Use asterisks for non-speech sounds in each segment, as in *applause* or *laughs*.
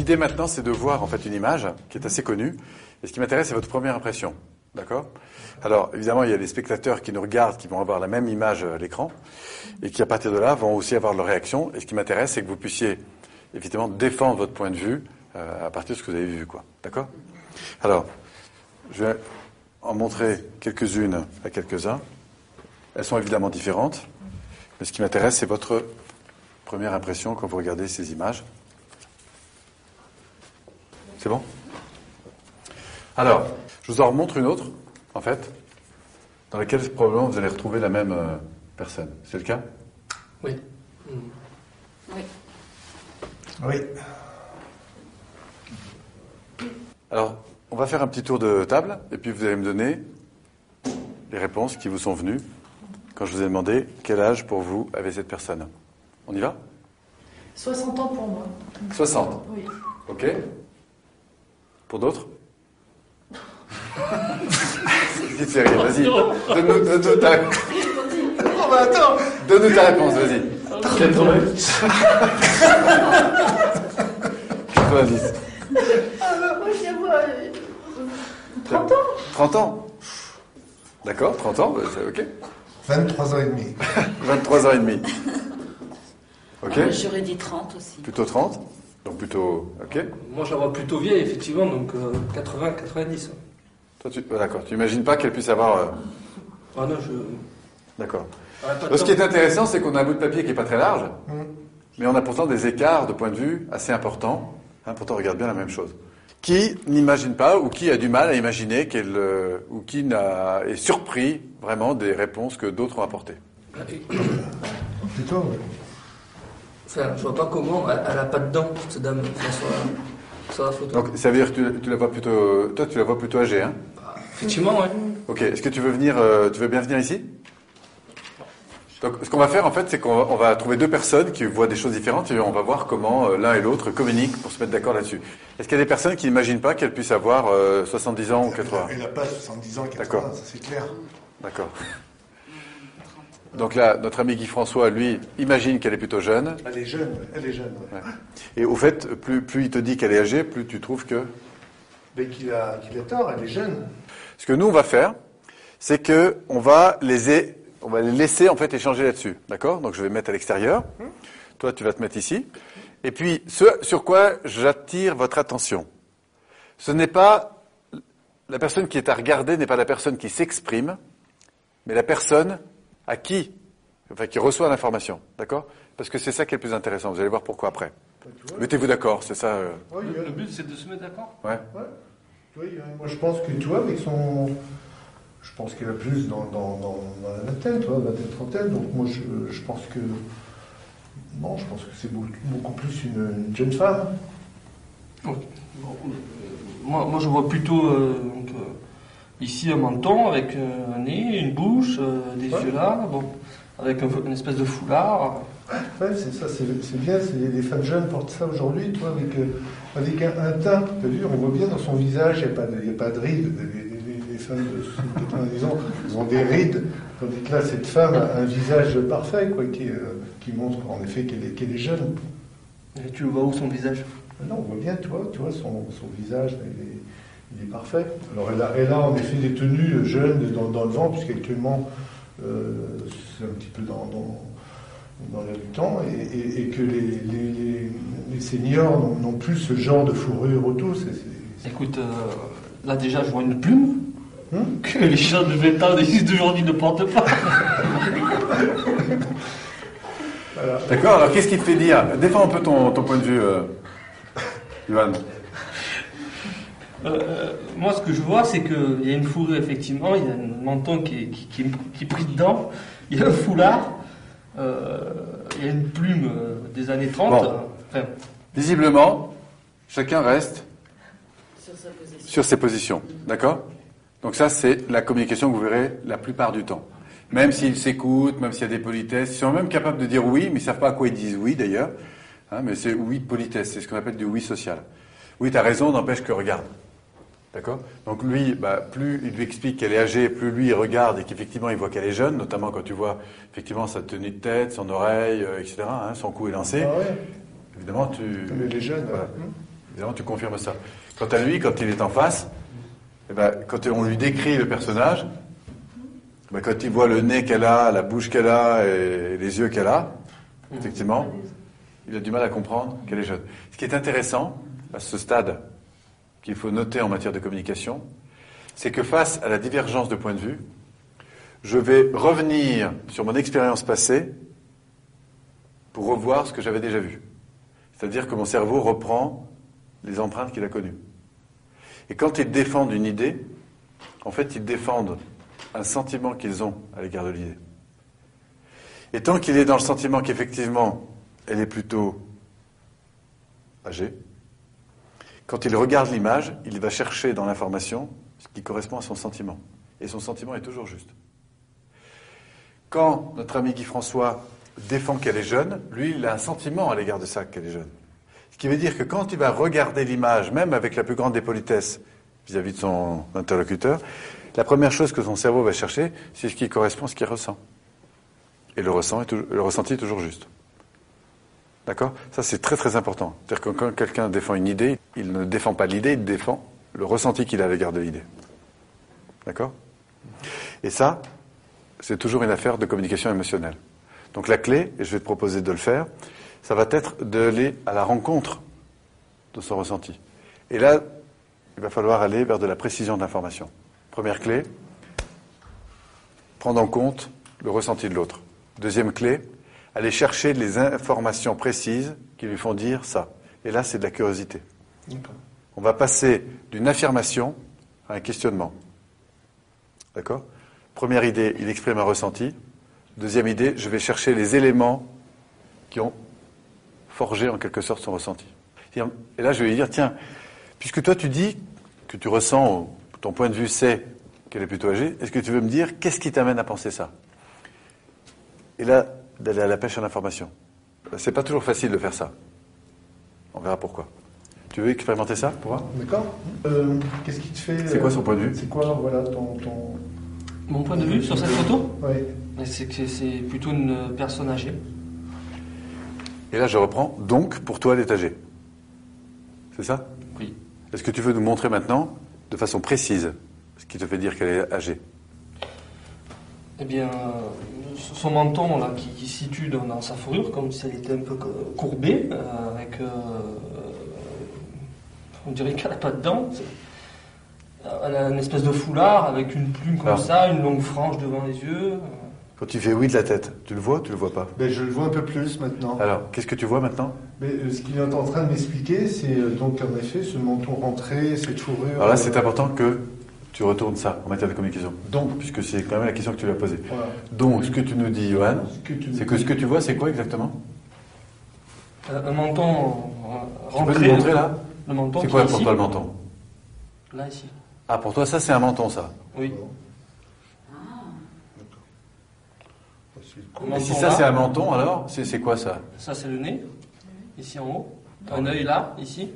L'idée maintenant, c'est de voir en fait une image qui est assez connue. Et ce qui m'intéresse, c'est votre première impression. D'accord? Alors, évidemment, il y a des spectateurs qui nous regardent, qui vont avoir la même image à l'écran, et qui, à partir de là, vont aussi avoir leur réaction. Et ce qui m'intéresse, c'est que vous puissiez, évidemment, défendre votre point de vue euh, à partir de ce que vous avez vu. quoi. D'accord? Alors, je vais en montrer quelques-unes à quelques-uns. Elles sont évidemment différentes, mais ce qui m'intéresse, c'est votre première impression quand vous regardez ces images. C'est bon? Alors, je vous en remontre une autre, en fait, dans laquelle probablement vous allez retrouver la même euh, personne. C'est le cas? Oui. Oui. Oui. Alors, on va faire un petit tour de table, et puis vous allez me donner les réponses qui vous sont venues quand je vous ai demandé quel âge pour vous avait cette personne. On y va? 60 ans pour moi. 60. Oui. Ok Pour d'autres *laughs* Dis sérieux, vas-y. Donne-nous donne-nous ta... Oh, bah attends donne-nous ta réponse, vas-y. 90. 90. Ah bah, moi, je vois euh, 30 ans. 30 ans D'accord, 30 ans, bah, c'est ok. 23 ans et demi. *laughs* 23 ans et demi. Ok Ah, J'aurais dit 30 aussi. Plutôt 30 Donc plutôt... Ok Moi, je la vois plutôt vieille, effectivement, donc 80-90. Toi, tu... D'accord, tu imagines pas qu'elle puisse avoir... euh, Ah non, je. D'accord. Ah, pas de Donc, ce qui est intéressant, c'est qu'on a un bout de papier qui n'est pas très large, Mm. mais on a pourtant des écarts de point de vue assez importants. Hein, pourtant, on regarde bien la même chose. Qui n'imagine pas ou qui a du mal à imaginer qu'elle euh, ou qui n'a, est surpris vraiment des réponses que d'autres ont apportées. Plutôt, ouais. Enfin, je vois pas comment. Elle, elle a pas de dents, cette dame, enfin, sur, la, sur la photo. Donc ça veut dire que tu, tu la vois plutôt, toi tu la vois plutôt âgée, hein? Effectivement, ouais. Ok. Est-ce que tu veux venir, euh, tu veux bien venir ici? Donc ce qu'on va faire en fait, c'est qu'on va, on va trouver deux personnes qui voient des choses différentes et on va voir comment euh, l'un et l'autre communiquent pour se mettre d'accord là-dessus. Est-ce qu'il y a des personnes qui n'imaginent pas qu'elles puissent avoir euh, 70 ans ou 80 Elle n'a pas 70 ans, 80, D'accord. ça c'est clair. D'accord. Donc là, notre ami Guy François, lui, imagine qu'elle est plutôt jeune. Elle est jeune, elle est jeune. Ouais. Et au fait, plus, plus il te dit qu'elle est âgée, plus tu trouves que... Mais qu'il a, qu'il a tort, elle est jeune. Ce que nous, on va faire, c'est que on va les, on va les laisser en fait échanger là-dessus. D'accord? Donc je vais me mettre à l'extérieur. Toi, tu vas te mettre ici. Et puis, ce sur quoi j'attire votre attention, ce n'est pas la personne qui est à regarder, n'est pas la personne qui s'exprime, mais la personne à qui, enfin, qui reçoit l'information. D'accord? Parce que c'est ça qui est le plus intéressant. Vous allez voir pourquoi après. Mettez-vous d'accord, c'est ça. euh, Ouais, y Le but, c'est de se mettre d'accord? ouais. ouais. Tu vois, il y a- moi je pense que toi, avec son. Je pense qu'elle a plus dans, dans, dans, dans la vingtaine, toi, vingtaine, trentaine. Donc moi je, je pense que. Non, je pense que c'est beaucoup, beaucoup plus une, une jeune femme. Euh, moi, moi, je vois plutôt euh, donc, euh, ici un menton avec euh, un nez, une bouche, euh, des Ouais. yeux là, bon, avec un, une espèce de foulard. Ouais, c'est ça, c'est bien, les, les femmes jeunes portent ça aujourd'hui, toi, avec, euh, avec un, un teint. On voit bien dans son visage, il n'y a, a pas de rides. Les, les- les femmes de 90 ans, elles ont des rides. Tandis que là, cette femme a un visage parfait, quoi, qui, euh, qui montre en effet qu'elle est, qu'elle est jeune. Et tu le vois où son visage? Non, on voit bien, tu vois, tu vois son, son visage, là, il est, parfait. Alors, elle a, elle a en effet des tenues jeunes dans, dans le vent, puisqu'actuellement, euh, c'est un petit peu dans, dans, dans l'air du temps, et, et- et que les, les, les- les seniors n'ont- plus ce genre de fourrure autour. c'est- c'est- c'est- Écoute, euh, là déjà, je vois une plume Hum que les gens de 20 ans d'aujourd'hui ne portent pas. D'accord, alors qu'est-ce qui te fait dire? Défends un peu ton, ton point de vue, euh, Ivan. Euh, moi, ce que je vois, c'est qu'il y a une fourrure, effectivement, il y a un menton qui est, qui, qui est- qui est pris dedans, il y a un foulard, euh, il y a une plume euh, des années 30. Bon. euh, enfin, Visiblement, chacun reste Sur sa position. sur ses positions. D'accord? Donc ça, c'est la communication que vous verrez la plupart du temps. Même s'ils s'écoutent, même s'il y a des politesses, ils sont même capables de dire oui, mais ils savent pas à quoi ils disent oui d'ailleurs. Hein, mais c'est oui de politesse, c'est ce qu'on appelle du oui social. Oui, tu as raison, n'empêche que regarde. D'accord Donc lui, bah, plus il lui explique qu'elle est âgée, plus lui il regarde et qu'effectivement il voit qu'elle est jeune, notamment quand tu vois effectivement sa tenue de tête, son oreille, euh, etc., hein, son cou est lancé. Ah ouais. évidemment, tu, les jeunes, Voilà. ouais. évidemment, tu confirmes ça. Quant à lui, quand il est en face, eh ben, quand on lui décrit le personnage, eh ben, quand il voit le nez qu'elle a, la bouche qu'elle a et les yeux qu'elle a, effectivement, il a du mal à comprendre qu'elle est jeune. Ce qui est intéressant à ce stade, qu'il faut noter en matière de communication, c'est que face à la divergence de point de vue, je vais revenir sur mon expérience passée pour revoir ce que j'avais déjà vu. C'est-à-dire que mon cerveau reprend les empreintes qu'il a connues. Et quand ils défendent une idée, en fait, ils défendent un sentiment qu'ils ont à l'égard de l'idée. Et tant qu'il est dans le sentiment qu'effectivement, elle est plutôt âgée, quand il regarde l'image, il va chercher dans l'information ce qui correspond à son sentiment. Et son sentiment est toujours juste. Quand notre ami Guy François défend qu'elle est jeune, lui, il a un sentiment à l'égard de ça, qu'elle est jeune. Ce qui veut dire que quand il va regarder l'image, même avec la plus grande des politesses vis-à-vis de son interlocuteur, la première chose que son cerveau va chercher, c'est ce qui correspond à ce qu'il ressent. Et le, ressent le ressenti est toujours juste. D'accord? Ça, c'est très très important. C'est-à-dire que quand quelqu'un défend une idée, il ne défend pas l'idée, il défend le ressenti qu'il a à l'égard de l'idée. D'accord? Et ça, c'est toujours une affaire de communication émotionnelle. Donc la clé, et je vais te proposer de le faire, ça va être d'aller à la rencontre de son ressenti. Et là, il va falloir aller vers de la précision de l'information. Première clé, prendre en compte le ressenti de l'autre. Deuxième clé, aller chercher les informations précises qui lui font dire ça. Et là, c'est de la curiosité. D'accord. On va passer d'une affirmation à un questionnement. D'accord? Première idée, il exprime un ressenti. Deuxième idée, je vais chercher les éléments qui ont forgé en quelque sorte son ressenti. Et là, je vais lui dire, tiens, puisque toi tu dis que tu ressens, ton point de vue c'est qu'elle est plutôt âgée, est-ce que tu veux me dire qu'est-ce qui t'amène à penser ça? Et là, d'aller à la pêche à l'information. C'est pas toujours facile de faire ça. On verra pourquoi. Tu veux expérimenter ça pour voir D'accord Euh, Qu'est-ce qui te fait. C'est quoi son point de vue? C'est quoi, voilà, ton. ton... Mon point de vue sur cette photo, Ouais. c'est que c'est plutôt une personne âgée. Et là, je reprends. Donc, pour toi, elle est âgée. C'est ça? Oui. Est-ce que tu veux nous montrer maintenant, de façon précise, ce qui te fait dire qu'elle est âgée? Eh bien, euh, son menton là, qui, qui situe dans, dans sa fourrure, comme si elle était un peu co- courbée, euh, avec. euh, on dirait qu'elle n'a pas de dents. Elle a une espèce de foulard avec une plume comme Ah. ça, une longue frange devant les yeux. Quand tu fais oui de la tête, tu le vois ou tu le vois pas? Ben, je le vois un peu plus maintenant. Alors, qu'est-ce que tu vois maintenant? Mais euh, ce qu'il est en train de m'expliquer, c'est euh, donc en effet ce menton rentré, cette fourrure. Alors là, c'est euh, important que tu retournes ça en matière de communication. Donc, puisque c'est quand même la question que tu lui as posée. Voilà. Donc, ce que tu nous dis, Johan, Ce que tu c'est que ce que tu vois, c'est quoi exactement? Euh, Un menton euh, Tu peux rentré. nous montrer là? Le menton C'est quoi pour ici. toi le menton? Là, ici. Ah, pour toi, ça, c'est un menton, ça? Oui. Le Et si ça, c'est un menton, alors C'est c'est quoi ça? Ça, c'est le nez, ici en haut. Un œil là, ici.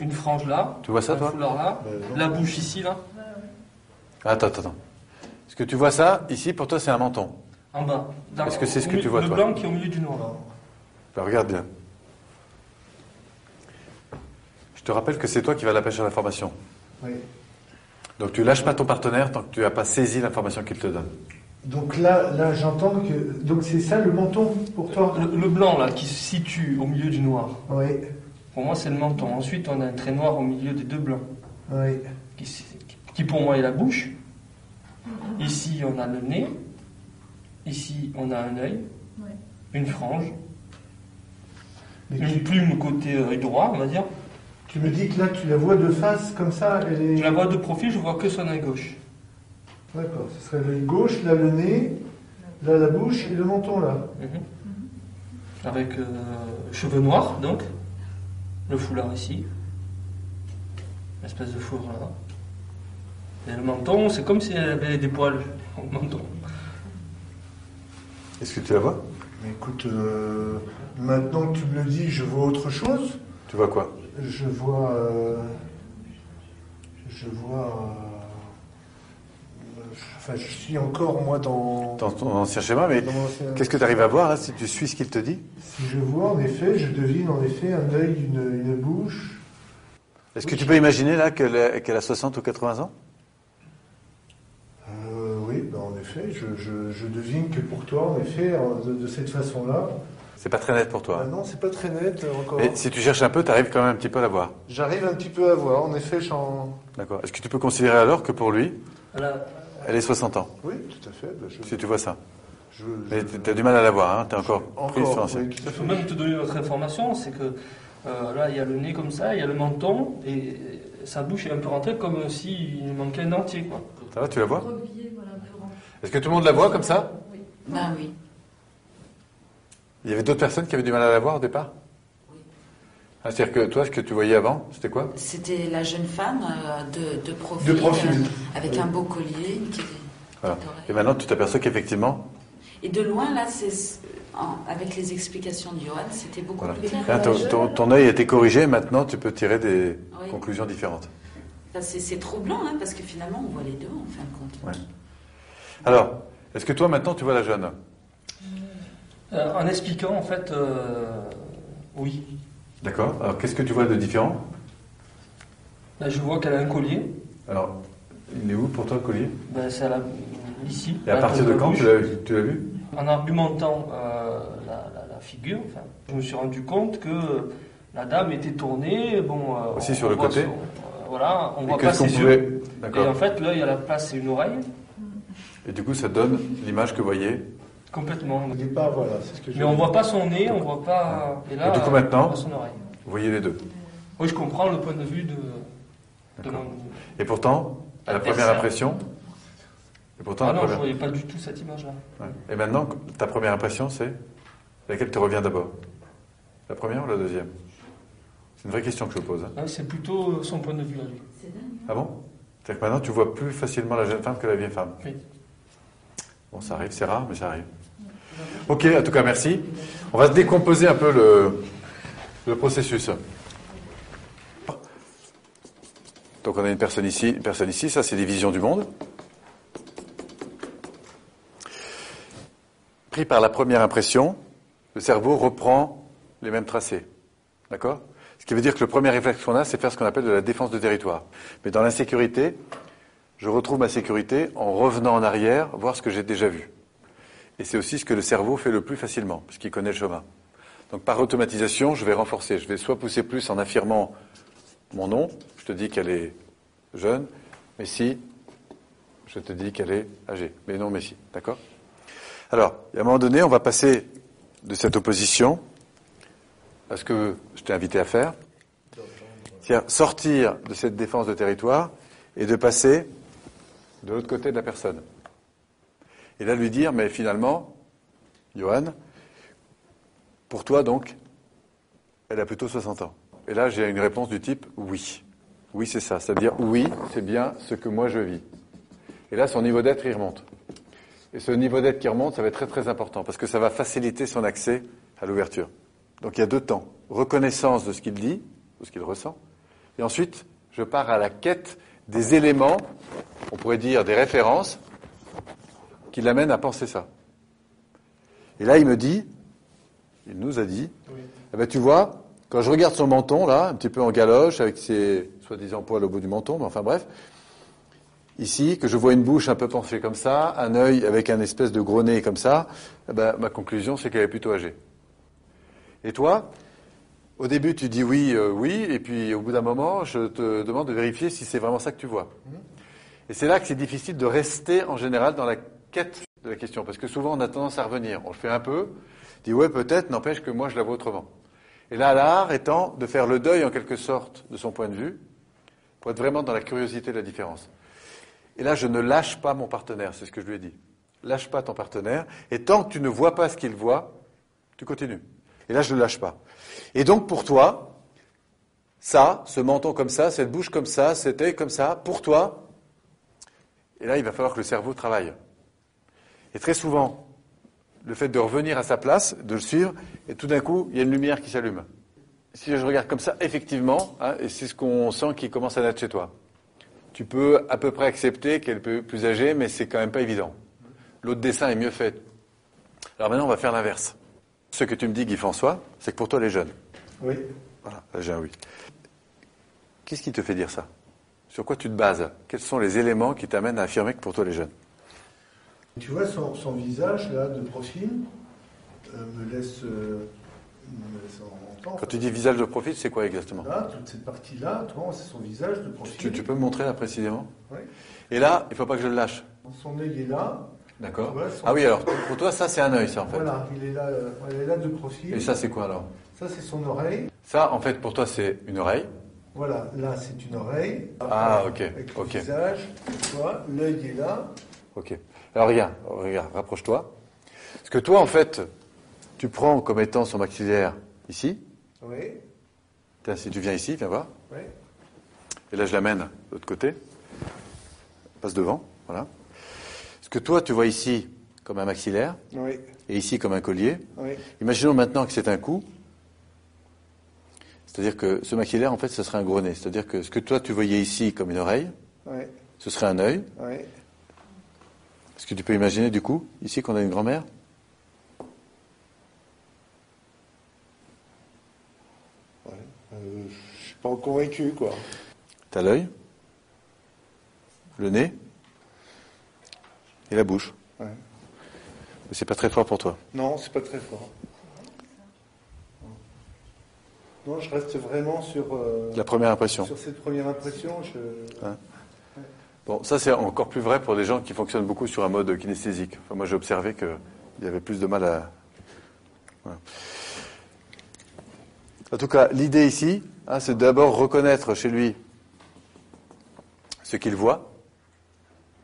Une frange là. Tu vois ça, un toi foulard là. Ben, non. La bouche ici, là. Attends, attends, attends. Est-ce que tu vois ça Ici, pour toi, c'est un menton. En bas. Est-ce que c'est ce que tu vois, Le toi blanc qui est au milieu du noir. Ben, regarde bien. Je te rappelle que c'est toi qui vas à la pêche à l'information. Oui. Donc tu lâches pas ton partenaire tant que tu n'as pas saisi l'information qu'il te donne. Donc là, là j'entends que. Donc c'est ça le menton pour toi Le, le blanc là qui se situe au milieu du noir. Oui. Pour moi, c'est le menton. Ensuite, on a un trait noir au milieu des deux blancs. Oui. Qui, pour moi est la bouche. Ici, on a le nez. Ici, on a un œil. Ouais. Une frange. Mais Une tu, plume côté œil droit, on va dire. tu me dis que là, tu la vois de face comme ça elle est... Je la vois de profil, je vois que son œil gauche. D'accord. Ce serait l'œil gauche, là le nez, là la bouche et le menton là. Mhm. Avec euh, cheveux noirs, donc. Le foulard ici. L'espèce de fourre là. Et le menton, c'est comme si elle avait des poils *laughs* au menton. Est-ce que tu la vois? Mais écoute, euh, maintenant que tu me le dis, je vois autre chose. Tu vois quoi? Je vois. euh, je vois. Euh, Enfin, je suis encore, moi, dans. Dans ton ancien schéma, mais ancien- qu'est-ce que tu arrives à voir là si tu suis ce qu'il te dit? Si je vois, en effet, je devine en effet un œil, une, une bouche. Est-ce que tu peux imaginer là qu'elle a, qu'elle a 60 ou 80 ans? Euh, oui, ben, en effet, je, je, je devine que pour toi, en effet, en- de, de cette façon-là. C'est pas très net pour Ah toi. non, c'est pas très net euh, encore. Mais si tu cherches un peu, tu arrives quand même un petit peu à la voir. J'arrive un petit peu à voir, en effet, j'en. D'accord. Est-ce que tu peux considérer alors que pour lui. Elle est 60 ans Oui, tout à fait. ben, je, Si tu vois ça. je, Mais tu as du mal à la voir, hein tu es encore, pris sur encore, l'ancien. oui, tout à Je peux même te donner une autre information, c'est que euh, là, il y a le nez comme ça, il y a le menton, et sa bouche est un peu rentrée comme s'il manquait un entier, quoi. Ça va, tu la vois? Est-ce que tout le monde la voit comme ça? Ben oui. Il y avait d'autres personnes qui avaient du mal à la voir au départ? Oui. Ah, C'est-à-dire que toi, ce que tu voyais avant, c'était quoi? C'était la jeune femme euh, de, de profil, De profil. euh, avec Oui. un beau collier. Qui, Voilà. qui Et maintenant, tu t'aperçois qu'effectivement, Et de loin, là, c'est avec les explications de Johan, c'était beaucoup voilà. plus clair. Ton, ton- ton œil a été corrigé, maintenant tu peux tirer des Oui. conclusions différentes. Enfin, c'est, c'est troublant, hein, parce que finalement, on voit les deux, en fin de compte. Ouais. Alors, est-ce que toi maintenant tu vois la jeune? Euh, en expliquant, en fait, euh, oui. D'accord. Alors, qu'est-ce que tu vois de différent? Là, je vois qu'elle a un collier. Alors, il est où pour toi le collier? Ben, c'est à la- ici. Et à partir de quand tu l'as tu l'as vu? En argumentant euh, la, la- la figure, je me suis rendu compte que la dame était tournée. Bon, euh, Aussi on sur le côté euh, Voilà, on voit pas ses pouvait yeux. Et en fait, l'œil à la place, c'est une oreille. Et du coup, ça donne l'image que vous voyez. Complètement. Au départ, voilà, c'est ce que je. Mais on voit pas son nez, on voit pas. Et là, Et du coup, maintenant on voit son oreille. Vous voyez les deux. Oui, je comprends le point de vue de, de mon. Et pourtant, à la première impression. Et pourtant, Ah non, je première- voyais pas du tout cette image-là. Ouais. Et maintenant, ta première impression, c'est laquelle te revient d'abord? La première ou la deuxième? C'est une vraie question que je pose. hein. Là, c'est plutôt son point de vue à lui. Dingue. Ah bon? C'est-à-dire que maintenant, tu vois plus facilement la jeune femme que la vieille femme. Oui. Bon, ça arrive, c'est rare, mais ça arrive. Ok, en tout cas, merci. On va se décomposer un peu le, le processus. Donc, on a une personne ici, une personne ici. Ça, c'est des visions du monde. Pris par la première impression, le cerveau reprend les mêmes tracés. D'accord? Ce qui veut dire que le premier réflexe qu'on a, c'est faire ce qu'on appelle de la défense de territoire. Mais dans l'insécurité, je retrouve ma sécurité en revenant en arrière, voir ce que j'ai déjà vu. Et c'est aussi ce que le cerveau fait le plus facilement, puisqu'il connaît le chemin. Donc par automatisation, je vais renforcer. Je vais soit pousser plus en affirmant mon nom, je te dis qu'elle est jeune, mais si, je te dis qu'elle est âgée. Mais non, mais si. D'accord? Alors, à un moment donné, on va passer de cette opposition à ce que je t'ai invité à faire, c'est-à-dire sortir de cette défense de territoire et de passer de l'autre côté de la personne. Et là, lui dire, mais finalement, Johan, pour toi donc, elle a plutôt 60 ans. Et là, j'ai une réponse du type oui. Oui, c'est ça. C'est-à-dire oui, c'est bien ce que moi je vis. Et là, son niveau d'être, il remonte. Et ce niveau d'être qui remonte, ça va être très très important parce que ça va faciliter son accès à l'ouverture. Donc il y a deux temps. Reconnaissance de ce qu'il dit, de ce qu'il ressent. Et ensuite, je pars à la quête des éléments, on pourrait dire des références, qui l'amènent à penser ça. Et là, il me dit, il nous a dit, eh ben, tu vois, quand je regarde son menton, là, un petit peu en galoche, avec ses soi-disant poils au bout du menton, mais enfin bref, ici, que je vois une bouche un peu penchée comme ça, un œil avec un espèce de gros nez comme ça, eh ben, ma conclusion, c'est qu'elle est plutôt âgée. Et toi, au début, tu dis oui, euh, oui, et puis au bout d'un moment, je te demande de vérifier si c'est vraiment ça que tu vois. Et c'est là que c'est difficile de rester en général dans la quête de la question, parce que souvent on a tendance à revenir. On le fait un peu, dit ouais, peut-être, n'empêche que moi je la vois autrement. Et là, l'art étant de faire le deuil en quelque sorte de son point de vue, pour être vraiment dans la curiosité de la différence. Et là, je ne lâche pas mon partenaire, c'est ce que je lui ai dit. Lâche pas ton partenaire, et tant que tu ne vois pas ce qu'il voit, tu continues. Et là, je ne lâche pas. Et donc, pour toi, ça, ce menton comme ça, cette bouche comme ça, cet œil comme ça, pour toi, et là, il va falloir que le cerveau travaille. Et très souvent, le fait de revenir à sa place, de le suivre, et tout d'un coup, il y a une lumière qui s'allume. Si je regarde comme ça, effectivement, hein, et c'est ce qu'on sent qui commence à naître chez toi. tu peux à peu près accepter qu'elle est plus âgée, mais c'est quand même pas évident. L'autre dessin est mieux fait. Alors maintenant, on va faire l'inverse. Ce que tu me dis, Guy François, c'est que pour toi, elle est jeune. Oui. Voilà, là, j'ai un oui. Qu'est-ce qui te fait dire ça? Sur quoi tu te bases? Quels sont les éléments qui t'amènent à affirmer que pour toi, elle est jeune? Tu vois, son, son visage, là, de profil, euh, me laisse, euh, me laisse en entendre. Quand tu dis visage de profil, c'est quoi exactement? Là, toute cette partie-là, c'est son visage de profil. tu, tu peux me montrer là précisément? Oui. Et là, il faut pas que je le lâche. Son œil est là. D'accord son- Ah oui, alors pour toi, ça c'est un œil, ça en fait. Voilà, il est là, euh, il est là de profil. Et ça c'est quoi alors? Ça, c'est son oreille. Ça, en fait, pour toi, c'est une oreille. Voilà, là, c'est une oreille. Ah, ok, Avec le ok. visage, tu vois, l'œil est là. Ok. Alors regarde, regarde, rapproche-toi. Parce que toi, en fait, tu prends comme étant son maxillaire ici. Oui, Tiens, si tu viens ici, viens voir. oui. Et là, je l'amène de l'autre côté. Passe devant, voilà. Ce que toi, tu vois ici comme un maxillaire, Oui, et ici comme un collier. oui. Imaginons maintenant que c'est un coup. C'est-à-dire que ce maxillaire, en fait, ce serait un gros nez. C'est-à-dire que ce que toi, tu voyais ici comme une oreille, Oui, ce serait un œil. Est-ce que tu peux imaginer, du coup, ici, qu'on a une grand-mère Ouais. Euh, je suis pas convaincu, quoi. T'as l'œil, le nez et la bouche. Ouais. Mais c'est pas très fort pour toi. Non, c'est pas très fort. Non, je reste vraiment sur, euh, La première impression. sur cette première impression. Je... Bon, ça c'est encore plus vrai pour des gens qui fonctionnent beaucoup sur un mode kinesthésique. Enfin, moi j'ai observé qu'il y avait plus de mal à... En tout cas, l'idée ici, hein, c'est d'abord reconnaître chez lui ce qu'il voit,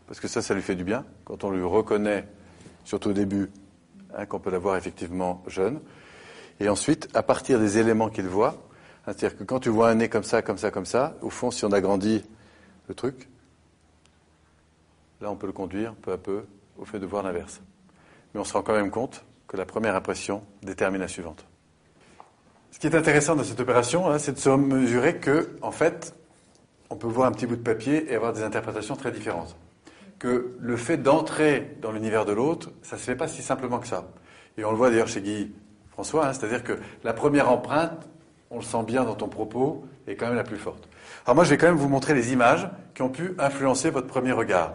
parce que ça, ça lui fait du bien, quand on lui reconnaît, surtout au début, hein, qu'on peut l'avoir effectivement jeune. Et ensuite, à partir des éléments qu'il voit, hein, c'est-à-dire que quand tu vois un nez comme ça, comme ça, comme ça, au fond, si on agrandit le truc, Là, on peut le conduire peu à peu au fait de voir l'inverse. Mais on se rend quand même compte que la première impression détermine la suivante. Ce qui est intéressant dans cette opération, hein, c'est de se mesurer que, en fait, on peut voir un petit bout de papier et avoir des interprétations très différentes. Que le fait d'entrer dans l'univers de l'autre, ça ne se fait pas si simplement que ça. Et on le voit d'ailleurs chez Guy François, hein, c'est-à-dire que la première empreinte, on le sent bien dans ton propos, est quand même la plus forte. Alors moi, je vais quand même vous montrer les images qui ont pu influencer votre premier regard.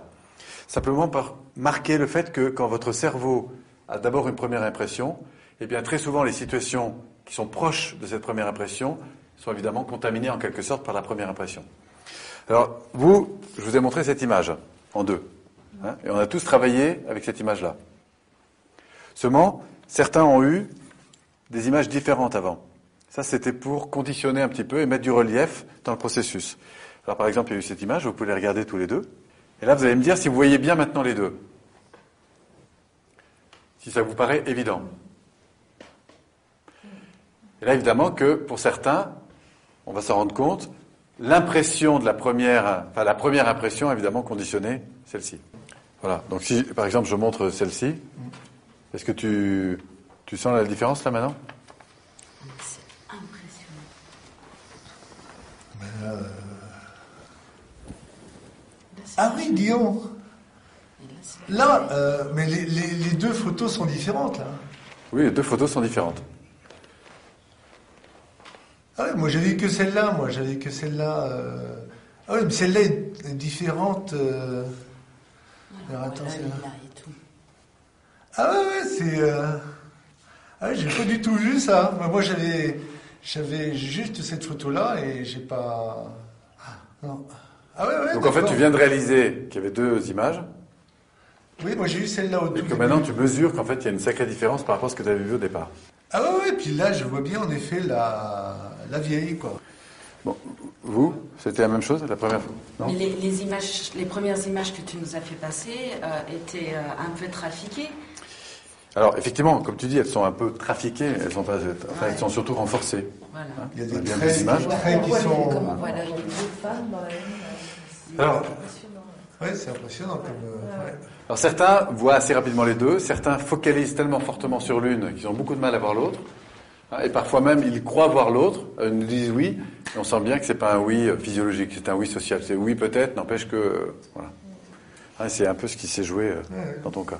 Simplement par marquer le fait que quand votre cerveau a d'abord une première impression, eh bien très souvent les situations qui sont proches de cette première impression sont évidemment contaminées en quelque sorte par la première impression. Alors vous, je vous ai montré cette image en deux, hein, et on a tous travaillé avec cette image-là. Seulement, certains ont eu des images différentes avant. Ça, c'était pour conditionner un petit peu et mettre du relief dans le processus. Alors par exemple, il y a eu cette image, vous pouvez les regarder tous les deux. Et là, vous allez me dire si vous voyez bien maintenant les deux. Si ça vous paraît évident. Et là, évidemment que pour certains, on va s'en rendre compte, l'impression de la première, enfin la première impression, évidemment, conditionnée, celle-ci. Voilà. Donc si, par exemple, je montre celle-ci, est-ce que tu, tu sens la différence là maintenant C'est impressionnant. Mais, euh, Là, c'est- Ah oui, Guillaume là, Là, euh, mais les, les- les deux photos sont différentes, là. Oui, les deux photos sont différentes. Ah ouais, moi j'avais que celle-là, moi j'avais que celle-là. euh, Ah oui, mais celle-là est différente. euh, Alors, attends, là. et tout. Ah ouais, ouais, c'est. euh, Ah ouais, j'ai pas du tout vu ça. Moi, Moi j'avais, j'avais juste cette photo-là et j'ai pas. Ah, non. Ah ouais, ouais. Donc en fait, tu viens de réaliser qu'il y avait deux images, Oui, moi j'ai eu celle-là au et que maintenant tu mesures qu'en fait il y a une sacrée différence par rapport à ce que tu avais vu au départ. Ah ouais, ouais, puis là je vois bien en effet la, la vieille, quoi. Bon, vous, c'était la même chose la première fois? Non? Mais les, les images, les premières images que tu nous as fait passer euh, étaient euh, un peu trafiquées. Alors effectivement, comme tu dis, elles sont un peu trafiquées, elles sont, pas, enfin, elles sont surtout renforcées. Voilà. hein. Il y a des images. des traits qui sont. Comme on voit là. Les deux femmes dans la même. Alors. Ouais, c'est impressionnant comme. euh, ouais. alors certains voient assez rapidement les deux, certains focalisent tellement fortement sur l'une qu'ils ont beaucoup de mal à voir l'autre, hein, et parfois même ils croient voir l'autre, euh, ils nous disent oui, on sent bien que c'est pas un oui euh, physiologique, c'est un oui social. C'est oui peut-être, n'empêche que. voilà. Ah, c'est un peu ce qui s'est joué euh, dans ton cas.